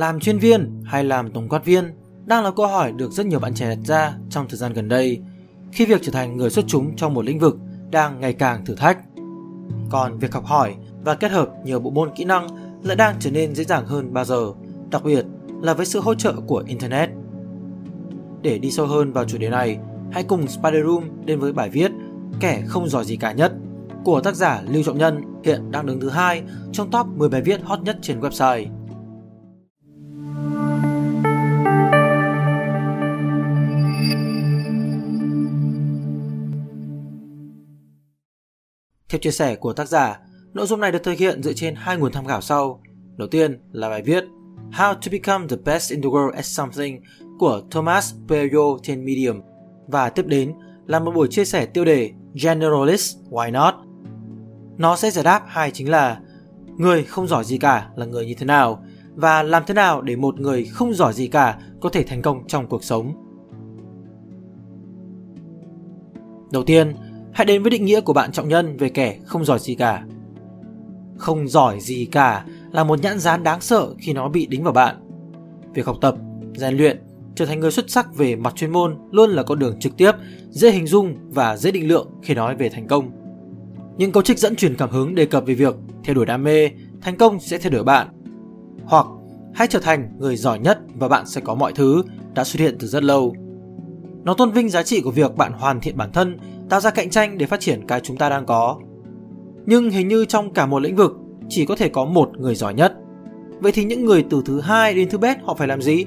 Làm chuyên viên hay làm tổng quát viên đang là câu hỏi được rất nhiều bạn trẻ đặt ra trong thời gian gần đây khi việc trở thành người xuất chúng trong một lĩnh vực đang ngày càng thử thách. Còn việc học hỏi và kết hợp nhiều bộ môn kỹ năng lại đang trở nên dễ dàng hơn bao giờ, đặc biệt là với sự hỗ trợ của Internet. Để đi sâu hơn vào chủ đề này, hãy cùng Spider Room đến với bài viết Kẻ không giỏi gì cả nhất của tác giả Lưu Trọng Nhân hiện đang đứng thứ hai trong top 10 bài viết hot nhất trên website. Theo chia sẻ của tác giả, nội dung này được thực hiện dựa trên hai nguồn tham khảo sau. Đầu tiên là bài viết How to Become the Best in the World at Something của Thomas Peyo trên Medium và tiếp đến là một buổi chia sẻ tiêu đề Generalist Why Not. Nó sẽ giải đáp hai chính là người không giỏi gì cả là người như thế nào và làm thế nào để một người không giỏi gì cả có thể thành công trong cuộc sống. Đầu tiên, hãy đến với định nghĩa của bạn trọng nhân về kẻ không giỏi gì cả. Không giỏi gì cả là một nhãn dán đáng sợ khi nó bị đính vào bạn. Việc học tập, rèn luyện, trở thành người xuất sắc về mặt chuyên môn luôn là con đường trực tiếp, dễ hình dung và dễ định lượng khi nói về thành công. Những câu trích dẫn truyền cảm hứng đề cập về việc theo đuổi đam mê, thành công sẽ theo đuổi bạn. Hoặc hãy trở thành người giỏi nhất và bạn sẽ có mọi thứ đã xuất hiện từ rất lâu. Nó tôn vinh giá trị của việc bạn hoàn thiện bản thân, tạo ra cạnh tranh để phát triển cái chúng ta đang có. Nhưng hình như trong cả một lĩnh vực, chỉ có thể có một người giỏi nhất. Vậy thì những người từ thứ hai đến thứ bét họ phải làm gì?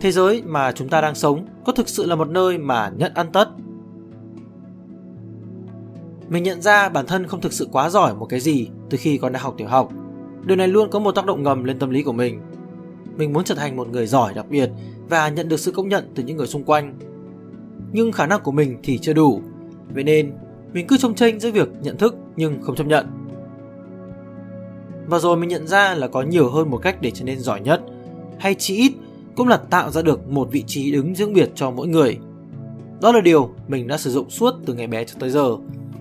Thế giới mà chúng ta đang sống có thực sự là một nơi mà nhận ăn tất? Mình nhận ra bản thân không thực sự quá giỏi một cái gì từ khi còn đang học tiểu học. Điều này luôn có một tác động ngầm lên tâm lý của mình. Mình muốn trở thành một người giỏi đặc biệt và nhận được sự công nhận từ những người xung quanh. Nhưng khả năng của mình thì chưa đủ. Vậy nên, mình cứ trông tranh giữa việc nhận thức nhưng không chấp nhận. Và rồi mình nhận ra là có nhiều hơn một cách để trở nên giỏi nhất, hay chỉ ít cũng là tạo ra được một vị trí đứng riêng biệt cho mỗi người. Đó là điều mình đã sử dụng suốt từ ngày bé cho tới giờ.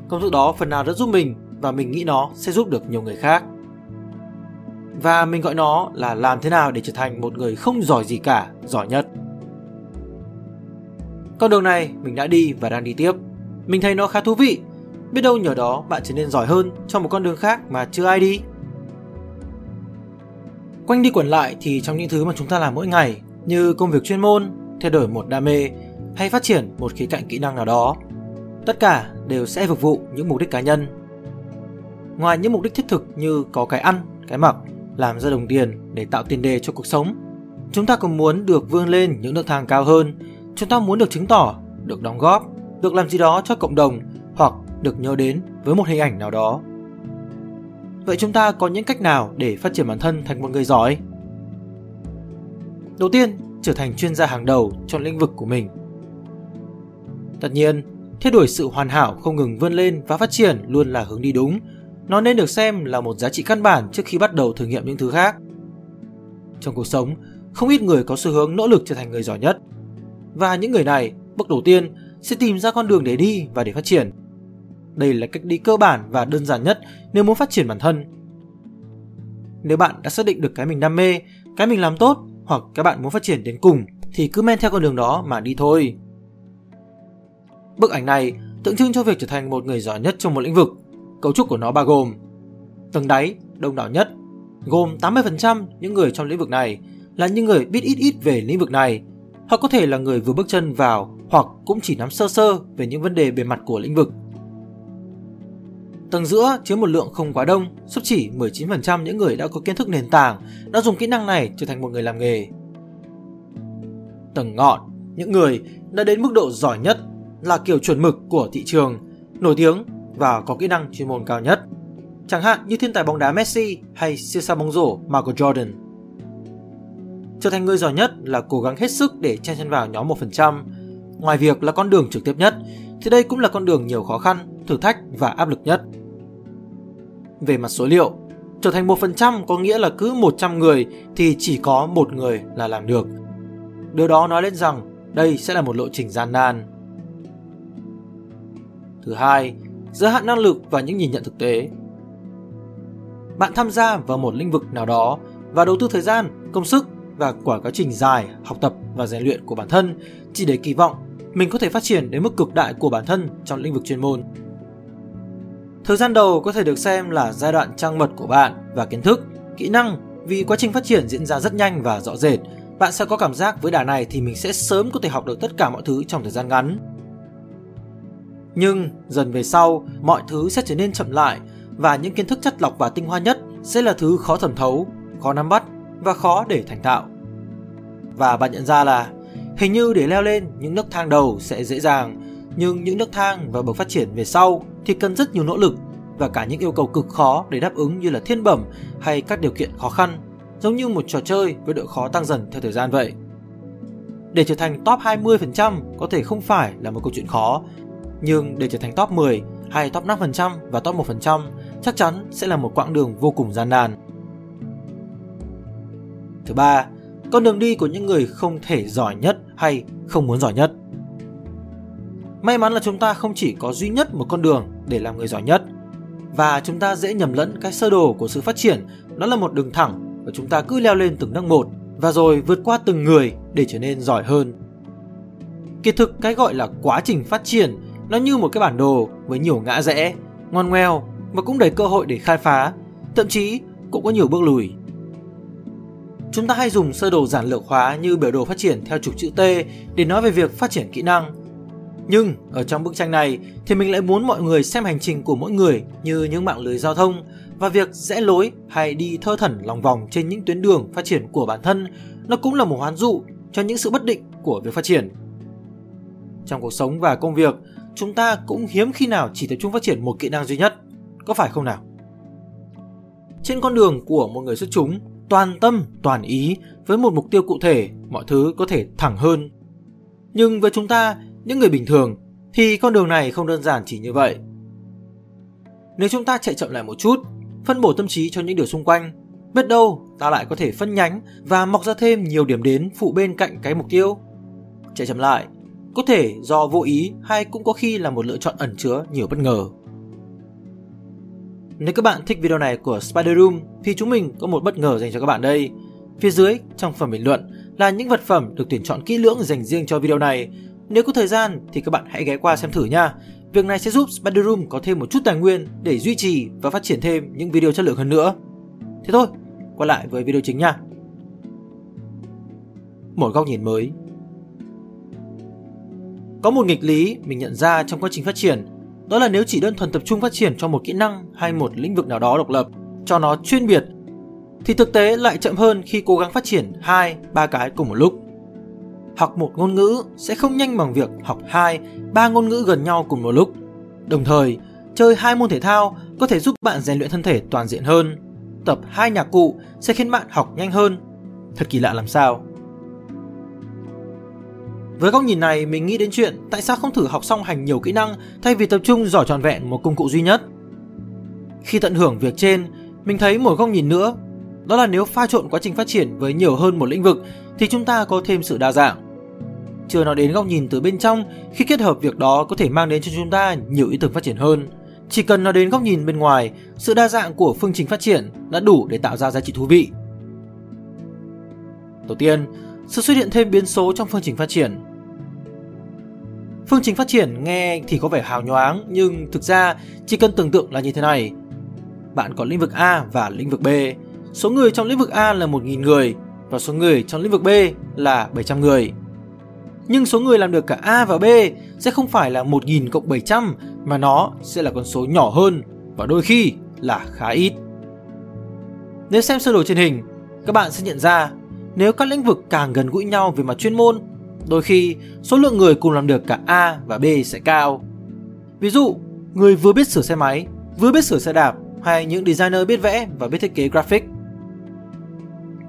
Công thức đó phần nào đã giúp mình và mình nghĩ nó sẽ giúp được nhiều người khác. Và mình gọi nó là làm thế nào để trở thành một người không giỏi gì cả, giỏi nhất. Con đường này mình đã đi và đang đi tiếp. Mình thấy nó khá thú vị. Biết đâu nhờ đó bạn trở nên giỏi hơn trong một con đường khác mà chưa ai đi. Quanh đi quẩn lại thì trong những thứ mà chúng ta làm mỗi ngày như công việc chuyên môn, thay đổi một đam mê hay phát triển một khía cạnh kỹ năng nào đó, tất cả đều sẽ phục vụ những mục đích cá nhân. Ngoài những mục đích thiết thực như có cái ăn, cái mặc, làm ra đồng tiền để tạo tiền đề cho cuộc sống, chúng ta còn muốn được vươn lên những nước thang cao hơn, chúng ta muốn được chứng tỏ, được đóng góp, được làm gì đó cho cộng đồng hoặc được nhớ đến với một hình ảnh nào đó Vậy chúng ta có những cách nào để phát triển bản thân thành một người giỏi? Đầu tiên, trở thành chuyên gia hàng đầu trong lĩnh vực của mình. Tất nhiên, theo đuổi sự hoàn hảo không ngừng vươn lên và phát triển luôn là hướng đi đúng. Nó nên được xem là một giá trị căn bản trước khi bắt đầu thử nghiệm những thứ khác. Trong cuộc sống, không ít người có xu hướng nỗ lực trở thành người giỏi nhất. Và những người này, bước đầu tiên sẽ tìm ra con đường để đi và để phát triển. Đây là cách đi cơ bản và đơn giản nhất nếu muốn phát triển bản thân. Nếu bạn đã xác định được cái mình đam mê, cái mình làm tốt hoặc các bạn muốn phát triển đến cùng thì cứ men theo con đường đó mà đi thôi. Bức ảnh này tượng trưng cho việc trở thành một người giỏi nhất trong một lĩnh vực. Cấu trúc của nó bao gồm tầng đáy đông đảo nhất, gồm 80% những người trong lĩnh vực này là những người biết ít ít về lĩnh vực này. Họ có thể là người vừa bước chân vào hoặc cũng chỉ nắm sơ sơ về những vấn đề bề mặt của lĩnh vực Tầng giữa chiếm một lượng không quá đông, sắp chỉ 19% những người đã có kiến thức nền tảng đã dùng kỹ năng này trở thành một người làm nghề. Tầng ngọn, những người đã đến mức độ giỏi nhất là kiểu chuẩn mực của thị trường, nổi tiếng và có kỹ năng chuyên môn cao nhất. Chẳng hạn như thiên tài bóng đá Messi hay siêu sao bóng rổ Michael Jordan. Trở thành người giỏi nhất là cố gắng hết sức để chen chân vào nhóm 1%. Ngoài việc là con đường trực tiếp nhất, thì đây cũng là con đường nhiều khó khăn, thử thách và áp lực nhất về mặt số liệu. Trở thành 1% có nghĩa là cứ 100 người thì chỉ có một người là làm được. Điều đó nói lên rằng đây sẽ là một lộ trình gian nan. Thứ hai, giới hạn năng lực và những nhìn nhận thực tế. Bạn tham gia vào một lĩnh vực nào đó và đầu tư thời gian, công sức và quả quá trình dài học tập và rèn luyện của bản thân chỉ để kỳ vọng mình có thể phát triển đến mức cực đại của bản thân trong lĩnh vực chuyên môn. Thời gian đầu có thể được xem là giai đoạn trang mật của bạn và kiến thức, kỹ năng vì quá trình phát triển diễn ra rất nhanh và rõ rệt. Bạn sẽ có cảm giác với đà này thì mình sẽ sớm có thể học được tất cả mọi thứ trong thời gian ngắn. Nhưng dần về sau, mọi thứ sẽ trở nên chậm lại và những kiến thức chất lọc và tinh hoa nhất sẽ là thứ khó thẩm thấu, khó nắm bắt và khó để thành tạo. Và bạn nhận ra là hình như để leo lên những nấc thang đầu sẽ dễ dàng, nhưng những nấc thang và bậc phát triển về sau thì cần rất nhiều nỗ lực và cả những yêu cầu cực khó để đáp ứng như là thiên bẩm hay các điều kiện khó khăn, giống như một trò chơi với độ khó tăng dần theo thời gian vậy. Để trở thành top 20% có thể không phải là một câu chuyện khó, nhưng để trở thành top 10 hay top 5% và top 1% chắc chắn sẽ là một quãng đường vô cùng gian nan. Thứ ba, con đường đi của những người không thể giỏi nhất hay không muốn giỏi nhất. May mắn là chúng ta không chỉ có duy nhất một con đường để làm người giỏi nhất và chúng ta dễ nhầm lẫn cái sơ đồ của sự phát triển nó là một đường thẳng và chúng ta cứ leo lên từng nấc một và rồi vượt qua từng người để trở nên giỏi hơn. Kỳ thực cái gọi là quá trình phát triển nó như một cái bản đồ với nhiều ngã rẽ, ngoan ngoèo và cũng đầy cơ hội để khai phá, thậm chí cũng có nhiều bước lùi. Chúng ta hay dùng sơ đồ giản lược hóa như biểu đồ phát triển theo trục chữ T để nói về việc phát triển kỹ năng. Nhưng ở trong bức tranh này thì mình lại muốn mọi người xem hành trình của mỗi người như những mạng lưới giao thông và việc rẽ lối hay đi thơ thẩn lòng vòng trên những tuyến đường phát triển của bản thân nó cũng là một hoán dụ cho những sự bất định của việc phát triển. Trong cuộc sống và công việc, chúng ta cũng hiếm khi nào chỉ tập trung phát triển một kỹ năng duy nhất, có phải không nào? Trên con đường của một người xuất chúng, toàn tâm, toàn ý với một mục tiêu cụ thể, mọi thứ có thể thẳng hơn. Nhưng với chúng ta, những người bình thường, thì con đường này không đơn giản chỉ như vậy. Nếu chúng ta chạy chậm lại một chút, phân bổ tâm trí cho những điều xung quanh, biết đâu ta lại có thể phân nhánh và mọc ra thêm nhiều điểm đến phụ bên cạnh cái mục tiêu. Chạy chậm lại, có thể do vô ý hay cũng có khi là một lựa chọn ẩn chứa nhiều bất ngờ. Nếu các bạn thích video này của Spider Room thì chúng mình có một bất ngờ dành cho các bạn đây. Phía dưới trong phần bình luận là những vật phẩm được tuyển chọn kỹ lưỡng dành riêng cho video này. Nếu có thời gian thì các bạn hãy ghé qua xem thử nha. Việc này sẽ giúp Spider Room có thêm một chút tài nguyên để duy trì và phát triển thêm những video chất lượng hơn nữa. Thế thôi, quay lại với video chính nha. Một góc nhìn mới Có một nghịch lý mình nhận ra trong quá trình phát triển đó là nếu chỉ đơn thuần tập trung phát triển cho một kỹ năng hay một lĩnh vực nào đó độc lập, cho nó chuyên biệt, thì thực tế lại chậm hơn khi cố gắng phát triển hai, ba cái cùng một lúc. Học một ngôn ngữ sẽ không nhanh bằng việc học hai, ba ngôn ngữ gần nhau cùng một lúc. Đồng thời, chơi hai môn thể thao có thể giúp bạn rèn luyện thân thể toàn diện hơn. Tập hai nhạc cụ sẽ khiến bạn học nhanh hơn. Thật kỳ lạ làm sao. Với góc nhìn này, mình nghĩ đến chuyện tại sao không thử học song hành nhiều kỹ năng thay vì tập trung giỏi tròn vẹn một công cụ duy nhất. Khi tận hưởng việc trên, mình thấy một góc nhìn nữa, đó là nếu pha trộn quá trình phát triển với nhiều hơn một lĩnh vực thì chúng ta có thêm sự đa dạng. Chưa nói đến góc nhìn từ bên trong khi kết hợp việc đó có thể mang đến cho chúng ta nhiều ý tưởng phát triển hơn. Chỉ cần nói đến góc nhìn bên ngoài, sự đa dạng của phương trình phát triển đã đủ để tạo ra giá trị thú vị. Đầu tiên, sự xuất hiện thêm biến số trong phương trình phát triển Phương trình phát triển nghe thì có vẻ hào nhoáng nhưng thực ra chỉ cần tưởng tượng là như thế này. Bạn có lĩnh vực A và lĩnh vực B. Số người trong lĩnh vực A là 1.000 người và số người trong lĩnh vực B là 700 người. Nhưng số người làm được cả A và B sẽ không phải là 1.000 cộng 700 mà nó sẽ là con số nhỏ hơn và đôi khi là khá ít. Nếu xem sơ đồ trên hình, các bạn sẽ nhận ra nếu các lĩnh vực càng gần gũi nhau về mặt chuyên môn Đôi khi, số lượng người cùng làm được cả A và B sẽ cao. Ví dụ, người vừa biết sửa xe máy, vừa biết sửa xe đạp hay những designer biết vẽ và biết thiết kế graphic.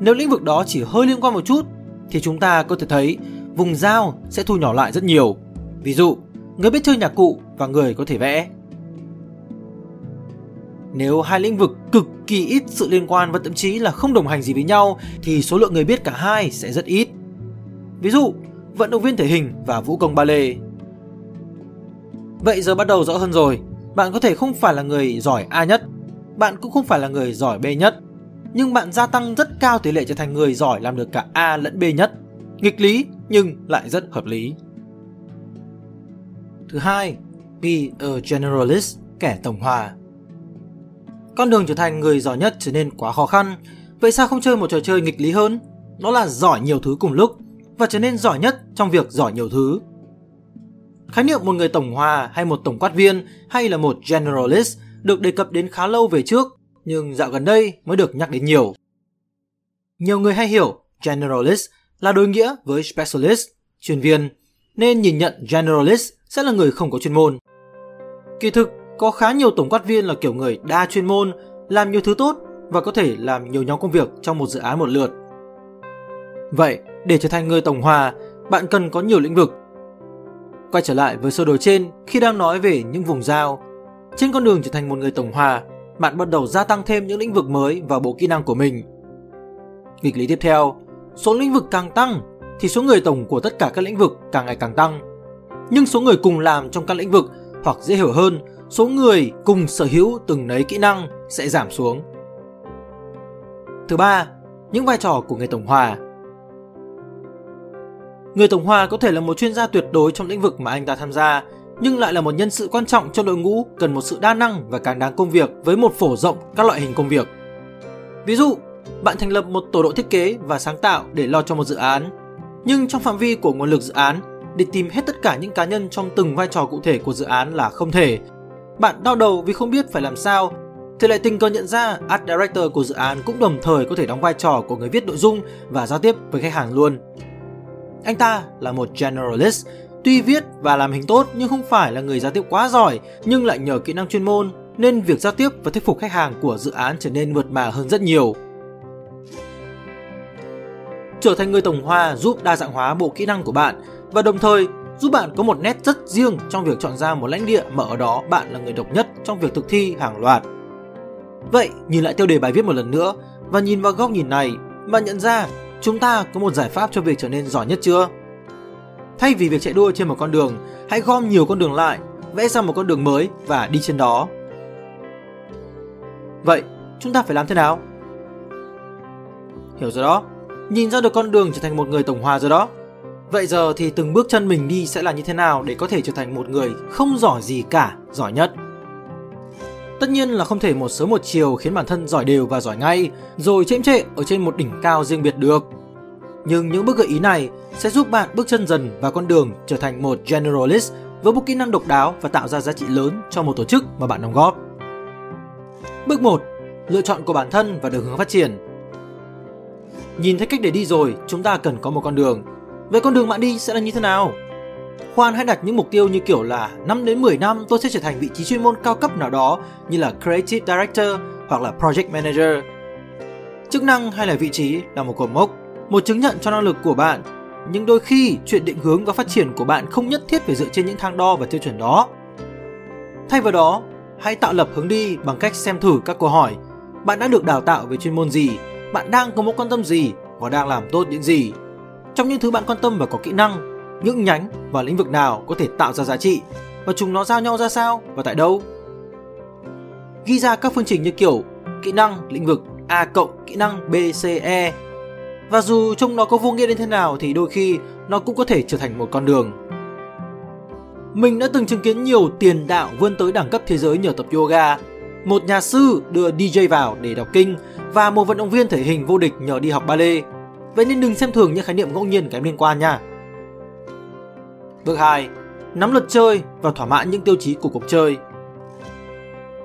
Nếu lĩnh vực đó chỉ hơi liên quan một chút thì chúng ta có thể thấy vùng giao sẽ thu nhỏ lại rất nhiều. Ví dụ, người biết chơi nhạc cụ và người có thể vẽ. Nếu hai lĩnh vực cực kỳ ít sự liên quan và thậm chí là không đồng hành gì với nhau thì số lượng người biết cả hai sẽ rất ít. Ví dụ, vận động viên thể hình và vũ công ballet. Vậy giờ bắt đầu rõ hơn rồi, bạn có thể không phải là người giỏi A nhất, bạn cũng không phải là người giỏi B nhất. nhưng bạn gia tăng rất cao tỷ lệ trở thành người giỏi làm được cả A lẫn B nhất. Nghịch lý nhưng lại rất hợp lý. Thứ hai, be a generalist, kẻ tổng hòa. Con đường trở thành người giỏi nhất trở nên quá khó khăn, vậy sao không chơi một trò chơi nghịch lý hơn? Đó là giỏi nhiều thứ cùng lúc và trở nên giỏi nhất trong việc giỏi nhiều thứ. Khái niệm một người tổng hòa hay một tổng quát viên hay là một generalist được đề cập đến khá lâu về trước, nhưng dạo gần đây mới được nhắc đến nhiều. Nhiều người hay hiểu generalist là đối nghĩa với specialist, chuyên viên, nên nhìn nhận generalist sẽ là người không có chuyên môn. Kỳ thực, có khá nhiều tổng quát viên là kiểu người đa chuyên môn, làm nhiều thứ tốt và có thể làm nhiều nhóm công việc trong một dự án một lượt. Vậy, để trở thành người tổng hòa, bạn cần có nhiều lĩnh vực. Quay trở lại với sơ đồ trên khi đang nói về những vùng giao. Trên con đường trở thành một người tổng hòa, bạn bắt đầu gia tăng thêm những lĩnh vực mới vào bộ kỹ năng của mình. Nghịch lý tiếp theo, số lĩnh vực càng tăng thì số người tổng của tất cả các lĩnh vực càng ngày càng tăng. Nhưng số người cùng làm trong các lĩnh vực hoặc dễ hiểu hơn, số người cùng sở hữu từng nấy kỹ năng sẽ giảm xuống. Thứ ba, những vai trò của người tổng hòa. Người tổng hòa có thể là một chuyên gia tuyệt đối trong lĩnh vực mà anh ta tham gia, nhưng lại là một nhân sự quan trọng trong đội ngũ cần một sự đa năng và càng đáng công việc với một phổ rộng các loại hình công việc. Ví dụ, bạn thành lập một tổ đội thiết kế và sáng tạo để lo cho một dự án, nhưng trong phạm vi của nguồn lực dự án, để tìm hết tất cả những cá nhân trong từng vai trò cụ thể của dự án là không thể. Bạn đau đầu vì không biết phải làm sao, thì lại tình cờ nhận ra Art Director của dự án cũng đồng thời có thể đóng vai trò của người viết nội dung và giao tiếp với khách hàng luôn. Anh ta là một generalist, tuy viết và làm hình tốt nhưng không phải là người giao tiếp quá giỏi, nhưng lại nhờ kỹ năng chuyên môn nên việc giao tiếp và thuyết phục khách hàng của dự án trở nên mượt mà hơn rất nhiều. Trở thành người tổng hòa giúp đa dạng hóa bộ kỹ năng của bạn và đồng thời giúp bạn có một nét rất riêng trong việc chọn ra một lãnh địa mà ở đó bạn là người độc nhất trong việc thực thi hàng loạt. Vậy, nhìn lại tiêu đề bài viết một lần nữa và nhìn vào góc nhìn này, bạn nhận ra chúng ta có một giải pháp cho việc trở nên giỏi nhất chưa? Thay vì việc chạy đua trên một con đường, hãy gom nhiều con đường lại, vẽ ra một con đường mới và đi trên đó. Vậy, chúng ta phải làm thế nào? Hiểu rồi đó, nhìn ra được con đường trở thành một người tổng hòa rồi đó. Vậy giờ thì từng bước chân mình đi sẽ là như thế nào để có thể trở thành một người không giỏi gì cả, giỏi nhất? Tất nhiên là không thể một sớm một chiều khiến bản thân giỏi đều và giỏi ngay, rồi chễm trệ ở trên một đỉnh cao riêng biệt được. Nhưng những bước gợi ý này sẽ giúp bạn bước chân dần vào con đường trở thành một generalist với một kỹ năng độc đáo và tạo ra giá trị lớn cho một tổ chức mà bạn đóng góp. Bước 1. Lựa chọn của bản thân và đường hướng phát triển. Nhìn thấy cách để đi rồi, chúng ta cần có một con đường. Vậy con đường bạn đi sẽ là như thế nào? Khoan hãy đặt những mục tiêu như kiểu là 5 đến 10 năm tôi sẽ trở thành vị trí chuyên môn cao cấp nào đó như là Creative Director hoặc là Project Manager. Chức năng hay là vị trí là một cột mốc, một chứng nhận cho năng lực của bạn. Nhưng đôi khi chuyện định hướng và phát triển của bạn không nhất thiết phải dựa trên những thang đo và tiêu chuẩn đó. Thay vào đó, hãy tạo lập hướng đi bằng cách xem thử các câu hỏi. Bạn đã được đào tạo về chuyên môn gì? Bạn đang có mối quan tâm gì và đang làm tốt những gì? Trong những thứ bạn quan tâm và có kỹ năng, những nhánh và lĩnh vực nào có thể tạo ra giá trị và chúng nó giao nhau ra sao và tại đâu. Ghi ra các phương trình như kiểu kỹ năng lĩnh vực A cộng kỹ năng B, C, E. Và dù trông nó có vô nghĩa đến thế nào thì đôi khi nó cũng có thể trở thành một con đường. Mình đã từng chứng kiến nhiều tiền đạo vươn tới đẳng cấp thế giới nhờ tập yoga, một nhà sư đưa DJ vào để đọc kinh và một vận động viên thể hình vô địch nhờ đi học ballet. Vậy nên đừng xem thường những khái niệm ngẫu nhiên kém liên quan nha. Bước 2. Nắm luật chơi và thỏa mãn những tiêu chí của cuộc chơi.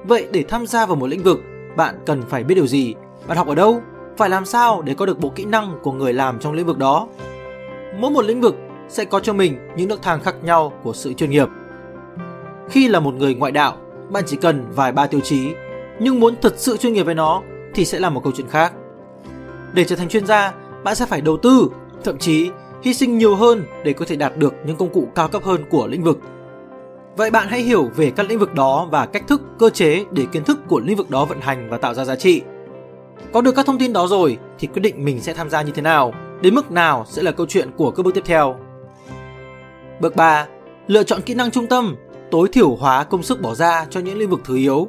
Vậy để tham gia vào một lĩnh vực, bạn cần phải biết điều gì? Bạn học ở đâu? Phải làm sao để có được bộ kỹ năng của người làm trong lĩnh vực đó? Mỗi một lĩnh vực sẽ có cho mình những nước thang khác nhau của sự chuyên nghiệp. Khi là một người ngoại đạo, bạn chỉ cần vài ba tiêu chí, nhưng muốn thật sự chuyên nghiệp với nó thì sẽ là một câu chuyện khác. Để trở thành chuyên gia, bạn sẽ phải đầu tư, thậm chí hy sinh nhiều hơn để có thể đạt được những công cụ cao cấp hơn của lĩnh vực. Vậy bạn hãy hiểu về các lĩnh vực đó và cách thức, cơ chế để kiến thức của lĩnh vực đó vận hành và tạo ra giá trị. Có được các thông tin đó rồi thì quyết định mình sẽ tham gia như thế nào, đến mức nào sẽ là câu chuyện của các bước tiếp theo. Bước 3. Lựa chọn kỹ năng trung tâm, tối thiểu hóa công sức bỏ ra cho những lĩnh vực thứ yếu.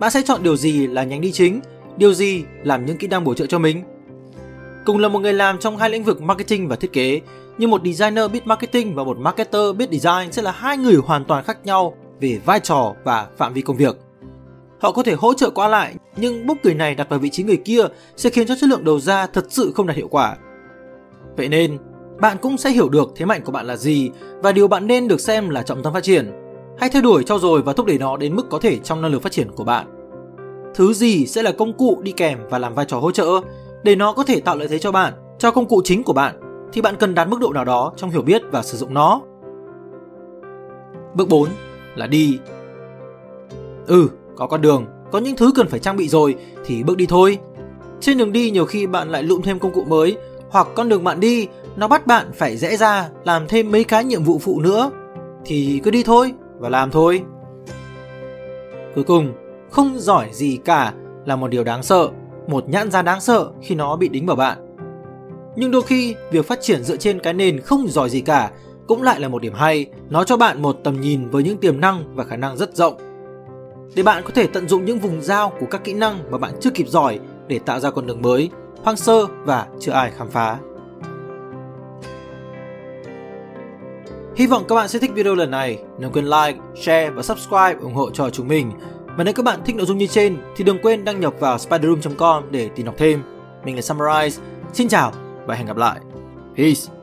Bạn sẽ chọn điều gì là nhánh đi chính, điều gì làm những kỹ năng bổ trợ cho mình. Cùng là một người làm trong hai lĩnh vực marketing và thiết kế, nhưng một designer biết marketing và một marketer biết design sẽ là hai người hoàn toàn khác nhau về vai trò và phạm vi công việc. Họ có thể hỗ trợ qua lại, nhưng bốc cười này đặt vào vị trí người kia sẽ khiến cho chất lượng đầu ra thật sự không đạt hiệu quả. Vậy nên, bạn cũng sẽ hiểu được thế mạnh của bạn là gì và điều bạn nên được xem là trọng tâm phát triển. Hãy theo đuổi, cho rồi và thúc đẩy nó đến mức có thể trong năng lực phát triển của bạn. Thứ gì sẽ là công cụ đi kèm và làm vai trò hỗ trợ để nó có thể tạo lợi thế cho bạn, cho công cụ chính của bạn thì bạn cần đạt mức độ nào đó trong hiểu biết và sử dụng nó. Bước 4 là đi. Ừ, có con đường, có những thứ cần phải trang bị rồi thì bước đi thôi. Trên đường đi nhiều khi bạn lại lụm thêm công cụ mới hoặc con đường bạn đi nó bắt bạn phải rẽ ra làm thêm mấy cái nhiệm vụ phụ nữa thì cứ đi thôi và làm thôi. Cuối cùng, không giỏi gì cả là một điều đáng sợ, một nhãn giá đáng sợ khi nó bị đính vào bạn. Nhưng đôi khi, việc phát triển dựa trên cái nền không giỏi gì cả cũng lại là một điểm hay, nó cho bạn một tầm nhìn với những tiềm năng và khả năng rất rộng. Để bạn có thể tận dụng những vùng giao của các kỹ năng mà bạn chưa kịp giỏi để tạo ra con đường mới, hoang sơ và chưa ai khám phá. Hy vọng các bạn sẽ thích video lần này. Đừng quên like, share và subscribe ủng hộ cho chúng mình. Và nếu các bạn thích nội dung như trên, thì đừng quên đăng nhập vào spiderroom.com để tìm đọc thêm. Mình là Summarize. Xin chào và hẹn gặp lại. Peace!